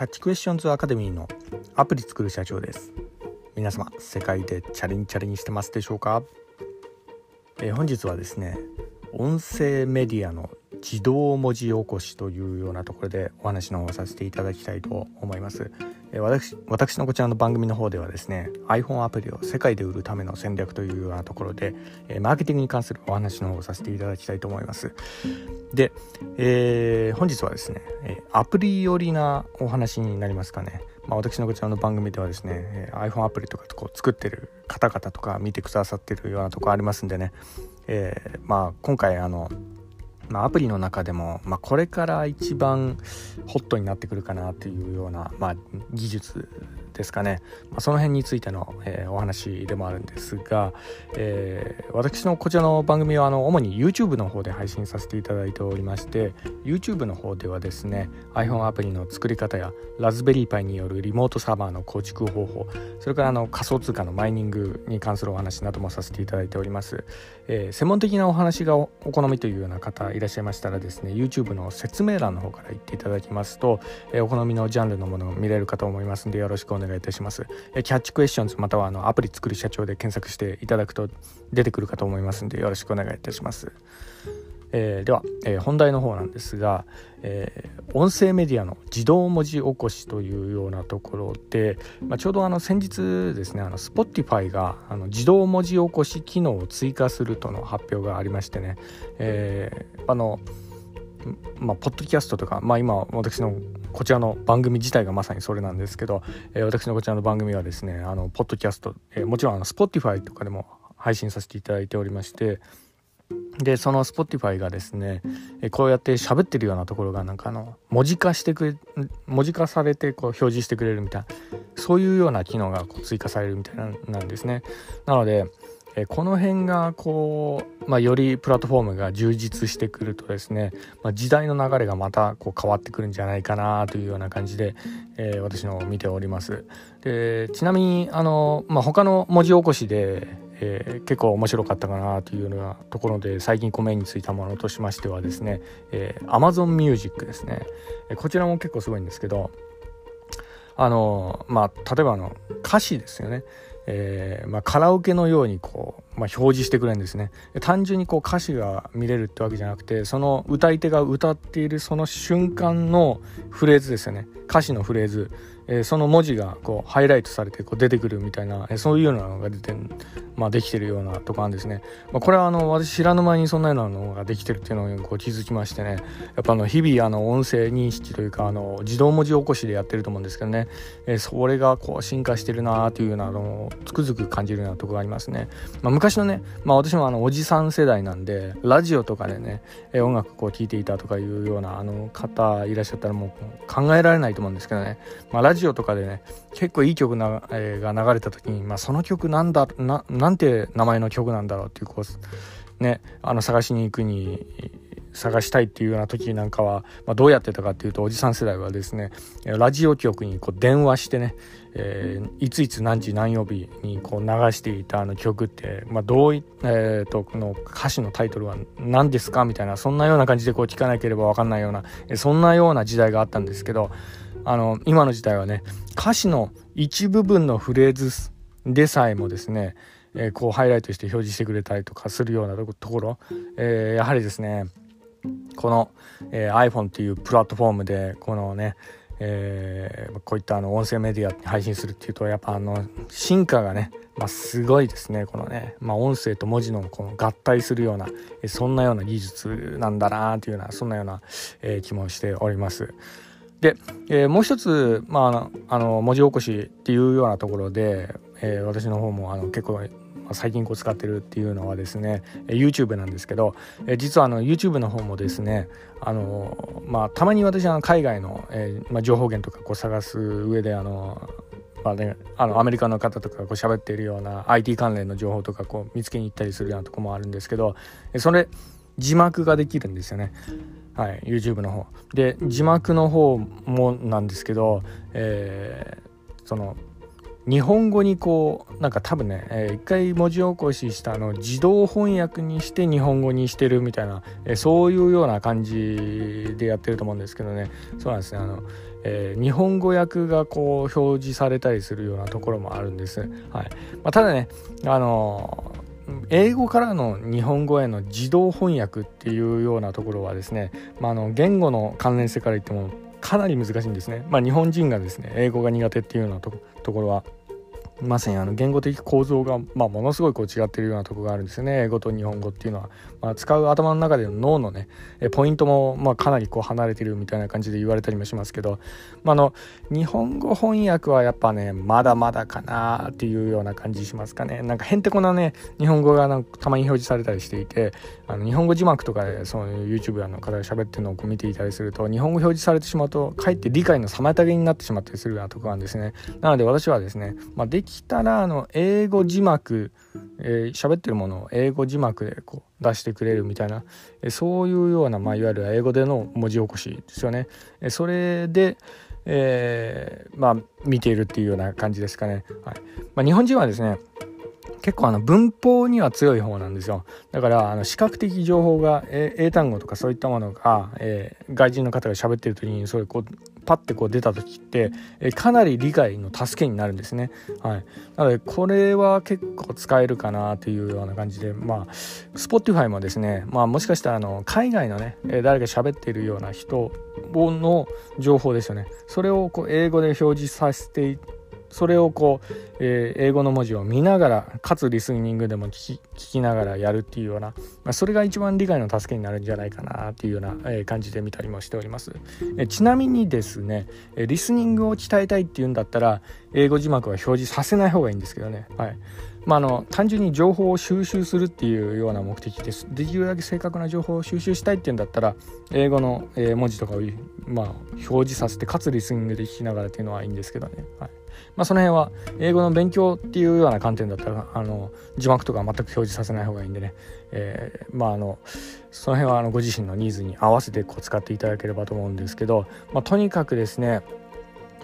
キャッチクエスチョンズアカデミーのアプリ作る社長です。皆様世界でチャレンチャレンしてますでしょうか、えー、本日はですね音声メディアの自動文字起こしというようなところでお話の方をさせていただきたいと思います。私私のこちらの番組の方ではですね iPhone アプリを世界で売るための戦略というようなところでマーケティングに関するお話の方をさせていただきたいと思います。で、えー、本日はですねアプリ寄りなお話になりますかね、まあ、私のこちらの番組ではですね iPhone アプリとかこう作ってる方々とか見てくださってるようなとこありますんでね、えー、まあ今回あのまあ、アプリの中でも、まあ、これから一番ホットになってくるかなというような、まあ、技術ですかね、まあ、その辺についての、えー、お話でもあるんですが、えー、私のこちらの番組はあの主に YouTube の方で配信させていただいておりまして YouTube の方ではですね iPhone アプリの作り方やラズベリーパイによるリモートサーバーの構築方法それからあの仮想通貨のマイニングに関するお話などもさせていただいております、えー、専門的なお話がお好みというような方いらっしゃいましたらですね YouTube の説明欄の方から言っていただきますと、えー、お好みのジャンルのものを見れるかと思いますのでよろしくお願いいたします、えー、キャッチクエスチョンズまたはあのアプリ作る社長で検索していただくと出てくるかと思いますのでよろしくお願いいたします。えー、では、えー、本題の方なんですが、えー、音声メディアの自動文字起こしというようなところで、まあ、ちょうどあの先日ですねあの Spotify があの自動文字起こし機能を追加するとの発表がありましてね、えあのまあ、ポッドキャストとか、まあ、今私のこちらの番組自体がまさにそれなんですけど、え、私のこちらの番組はですねあのポッドキャスト、え、もちろんあの Spotify とかでも配信させていただいておりましてでその Spotify がですねこうやって喋ってるようなところがなんかあの文字化してくれ文字化されてこう表示してくれるみたいなそういうような機能がこう追加されるみたいなんですね。なのでこの辺がこう、まあ、よりプラットフォームが充実してくるとですね、まあ、時代の流れがまたこう変わってくるんじゃないかなというような感じで、えー、私の見ております。でちなみにあの、まあ、他の文字起こしで、えー、結構面白かったかなというようなところで最近米についたものとしましてはですね、えー、Amazon Music ですね。えこちらも結構すごいんですけどあのまあ例えばあの歌詞ですよね。えー、まあ、カラオケのようにこう、まあ、表示してくれるんですね。単純にこう歌詞が見れるってわけじゃなくてその歌い手が歌っているその瞬間のフレーズですよね。歌詞のフレーズ。えー、その文字がこうハイライトされてこう出てくるみたいな、えー、そういうようなのが出て、まあ、できてるようなとこなんですね、まあ、これはあの私知らぬ間にそんなようなのができてるっていうのにこう気づきましてね。やっぱあの日々あの音声認識というかあの自動文字起こしでやってると思うんですけどね、えー、それがこう進化してるなというようなのをつくづく感じるようなとこがありますね、まあ、昔のね、まあ、私もあのおじさん世代なんでラジオとかでね、え音楽こう聴いていたとかいうようなあの方いらっしゃったらもう考えられないと思うんですけどね、まあ、ラジオとかでね結構いい曲な、えー、が流れた時に、まあ、その曲なんだななんて名前の曲なんだろうっていうこうねあの探しに行くに探したいっていうような時なんかは、まあ、どうやってたかっていうとおじさん世代はですねラジオ局にこう電話してね、えー、いついつ何時何曜日にこう流していたあの曲って、まあ、どうい、えーと、この歌詞のタイトルは何ですかみたいなそんなような感じでこう聞かなければ分かんないようなそんなような時代があったんですけどあの今の時代はね歌詞の一部分のフレーズでさえもですね、えー、こうハイライトして表示してくれたりとかするようなところ、えー、やはりですねこの、えー、iPhone っていうプラットフォームでこのねえー、こういったあの音声メディアに配信するっていうとやっぱあの進化がね、まあ、すごいですねこのね、まあ、音声と文字のこの合体するようなそんなような技術なんだなというようなそんなような、えー、気もしております。で、えー、もう一つ、まあ、あの文字起こしっていうようなところで、えー、私の方もあの結構最近こう使ってるっていうのはですね YouTube なんですけど実はあの YouTube の方もですねあの、まあ、たまに私は海外の、えーまあ、情報源とかこう探す上であのまあね、あのアメリカの方とかこう喋っているような IT 関連の情報とかこう見つけに行ったりするようなとこもあるんですけどそれ字幕ができるんですよね。はい、YouTube の方。で字幕の方もなんですけど、えー、その日本語にこうなんか多分ね、えー、一回文字起こししたの自動翻訳にして日本語にしてるみたいな、えー、そういうような感じでやってると思うんですけどね。そうなんですね。あの、えー、日本語訳がこう表示されたりするようなところもあるんです。はい。まあ、ただね、あの英語からの日本語への自動翻訳っていうようなところはですね、まあ、の言語の関連性から言ってもかなり難しいんですね。まあ、日本人がですね英語が苦手っていうようなところはまさにあの言語的構造が、まあ、ものすごいこう違ってるようなとこがあるんですよね。英語と日本語っていうのは、まあ、使う頭の中での脳のねポイントもまあかなりこう離れてるみたいな感じで言われたりもしますけど、まあ、の日本語翻訳はやっぱねまだまだかなっていうような感じしますかね。なんかへんてこなね日本語がなんかたまに表示されたりしていてあの日本語字幕とかでその YouTuber の方が喋ってるのをこう見ていたりすると日本語表示されてしまうとかえって理解の妨げになってしまったりするようなとこなんですね。なので私はですね、まあ、できたらあの英語字幕えー、喋ってるものを英語字幕でこう出してくれるみたいな、えー、そういうような、まあ、いわゆる英語での文字起こしですよね。えー、それで、えー、まあ見ているっていうような感じですかね。はいまあ、日本人はですね結構あの文法には強い方なんですよだからあの視覚的情報が英単語とかそういったものが、えー、外人の方が喋ってる時にそれこうパッてこう出た時って、え、かなり理解の助けになるんですね。はい。なのでこれは結構使えるかなというような感じでまあ Spotify もですねまあもしかしたらあの海外のね誰か喋っているような人の情報ですよね。それをこう英語で表示させてそれをこう、えー、英語の文字を見ながらかつリスニングでも聞き聞きながらやるっていうような、まあ、それが一番理解の助けになるんじゃないかなっていうような、え、感じで見たりもしております、え、ちなみにですねリスニングを鍛えたいっていうんだったら英語字幕は表示させない方がいいんですけどね。はい。まあ、あの単純に情報を収集するっていうような目的です。できるだけ正確な情報を収集したいっていうんだったら英語の、え文字とかを、まあ、表示させてかつリスニングで聞きながらっていうのはいいんですけどね、はい。まあ、その辺は英語の勉強っていうような観点だったらあの字幕とか全く表示させない方がいいんでね、えー、まああのその辺はあのご自身のニーズに合わせてこう使っていただければと思うんですけど、まあ、とにかくですね、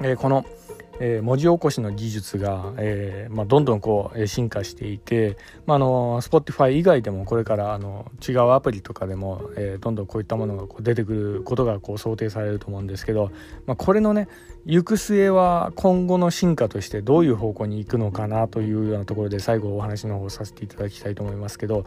えー、この「えー、文字起こしの技術が、えーまあ、どんどんこう進化していて、まあ、あの Spotify 以外でもこれからあの違うアプリとかでも、えー、どんどんこういったものがこう出てくることがこう想定されると思うんですけど、まあ、これのね行く末は今後の進化としてどういう方向に行くのかなというようなところで最後お話の方をさせていただきたいと思いますけど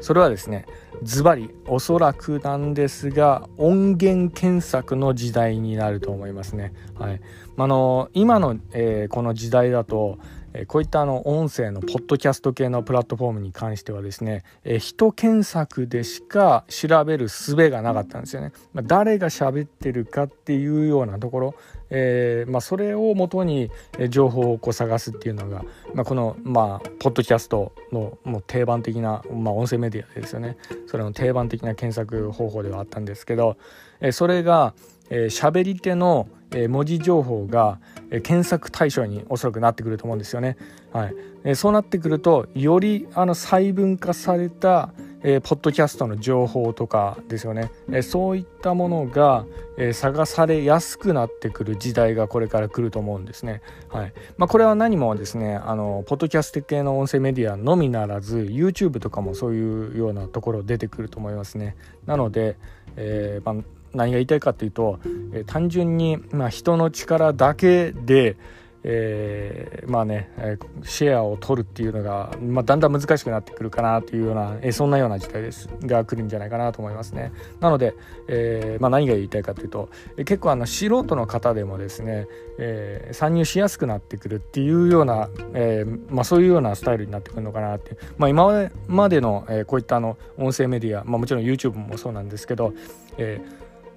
それはですねズバリおそらくなんですが音源検索の時代になると思いますね。はいあの今の、えー、この時代だと、えこういったあの音声のポッドキャスト系のプラットフォームに関してはですね、え人検索でしか調べる術がなかったんですよね。まあ、誰が喋ってるかっていうようなところ、えー、まあ、それをもとに情報をこう探すっていうのが、まあ、この、まあ、ポッドキャストのもう定番的な、まあ、音声メディアですよねそれの定番的な検索方法ではあったんですけど、えー、それがえー、喋り手の、えー、文字情報が、えー、検索対象におそらくなってくると思うんですよね。はいえー、そうなってくるとよりあの細分化された、えー、ポッドキャストの情報とかですよね、えー、そういったものが、えー、探されやすくなってくる時代がこれから来ると思うんですね。はいまあ、これは何もですねあのポッドキャスト系の音声メディアのみならず YouTube とかもそういうようなところ出てくると思いますね。なので、えーまあ何が言いたいかというと、えー、単純に、まあ、人の力だけで、えー、まあね、え、シェアを取るっていうのが、まあ、だんだん難しくなってくるかなというような、えー、そんなような事態ですが来るんじゃないかなと思いますね。なので、えーまあ、何が言いたいかというと、え、結構あの素人の方でもですね、え、参入しやすくなってくるっていうような、えまあ、そういうようなスタイルになってくるのかなって、まあ、今までの、え、こういったあの音声メディア、ま、もちろん YouTube もそうなんですけど、え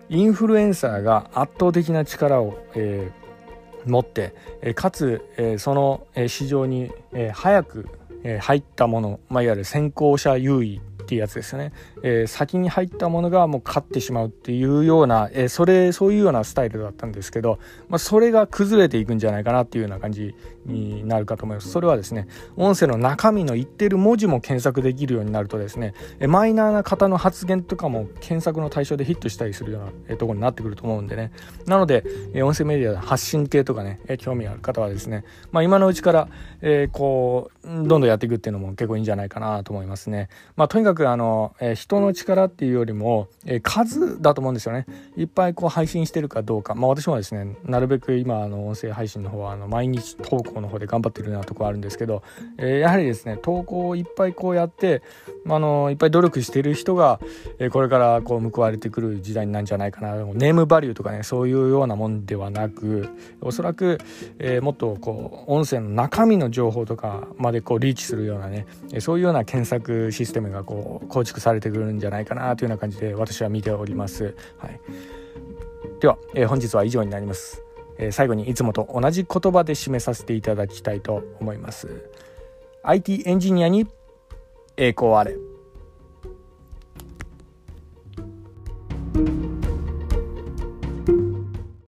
インフルエンサーが圧倒的な力を、えー、持って、かつ、その、市場に、早く、入ったもの、まあ、いわゆる先行者優位っていうやつですね、えー、先に入ったものがもう勝ってしまうっていうような、えー、それそういうようなスタイルだったんですけど、まあ、それが崩れていくんじゃないかなっていうような感じになるかと思います。それはですね音声の中身の言ってる文字も検索できるようになるとですねえマイナーな方の発言とかも検索の対象でヒットしたりするようなえところになってくると思うんでね。なのでえ音声メディア発信系とかねえ興味ある方はですね、まあ、今のうちから、えー、こうどんどんやっていくっていうのも結構いいんじゃないかなと思いますね。まあ、とにかくくあの、えー、人の力っていうよりも、えー、数だと思うんですよね。いっぱいこう配信してるかどうか。まあ私もですねなるべく今あの音声配信の方はあの毎日投稿の方で頑張ってるようなとこあるんですけど、えー、やはりですね投稿をいっぱいこうやってまあのいっぱい努力してる人が、えこれからこう報われてくる時代なんじゃないかな。ネームバリューとかねそういうようなもんではなくおそらく、えもっとこう音声の中身の情報とかまでこうリーチするようなねそういうような検索システムがこう構築されてくるんじゃないかなというような感じで私は見ております。はい、では、えー、本日は以上になります。えー、最後にいつもと同じ言葉で締めさせていただきたいと思います。IT エンジニアに栄光あれ。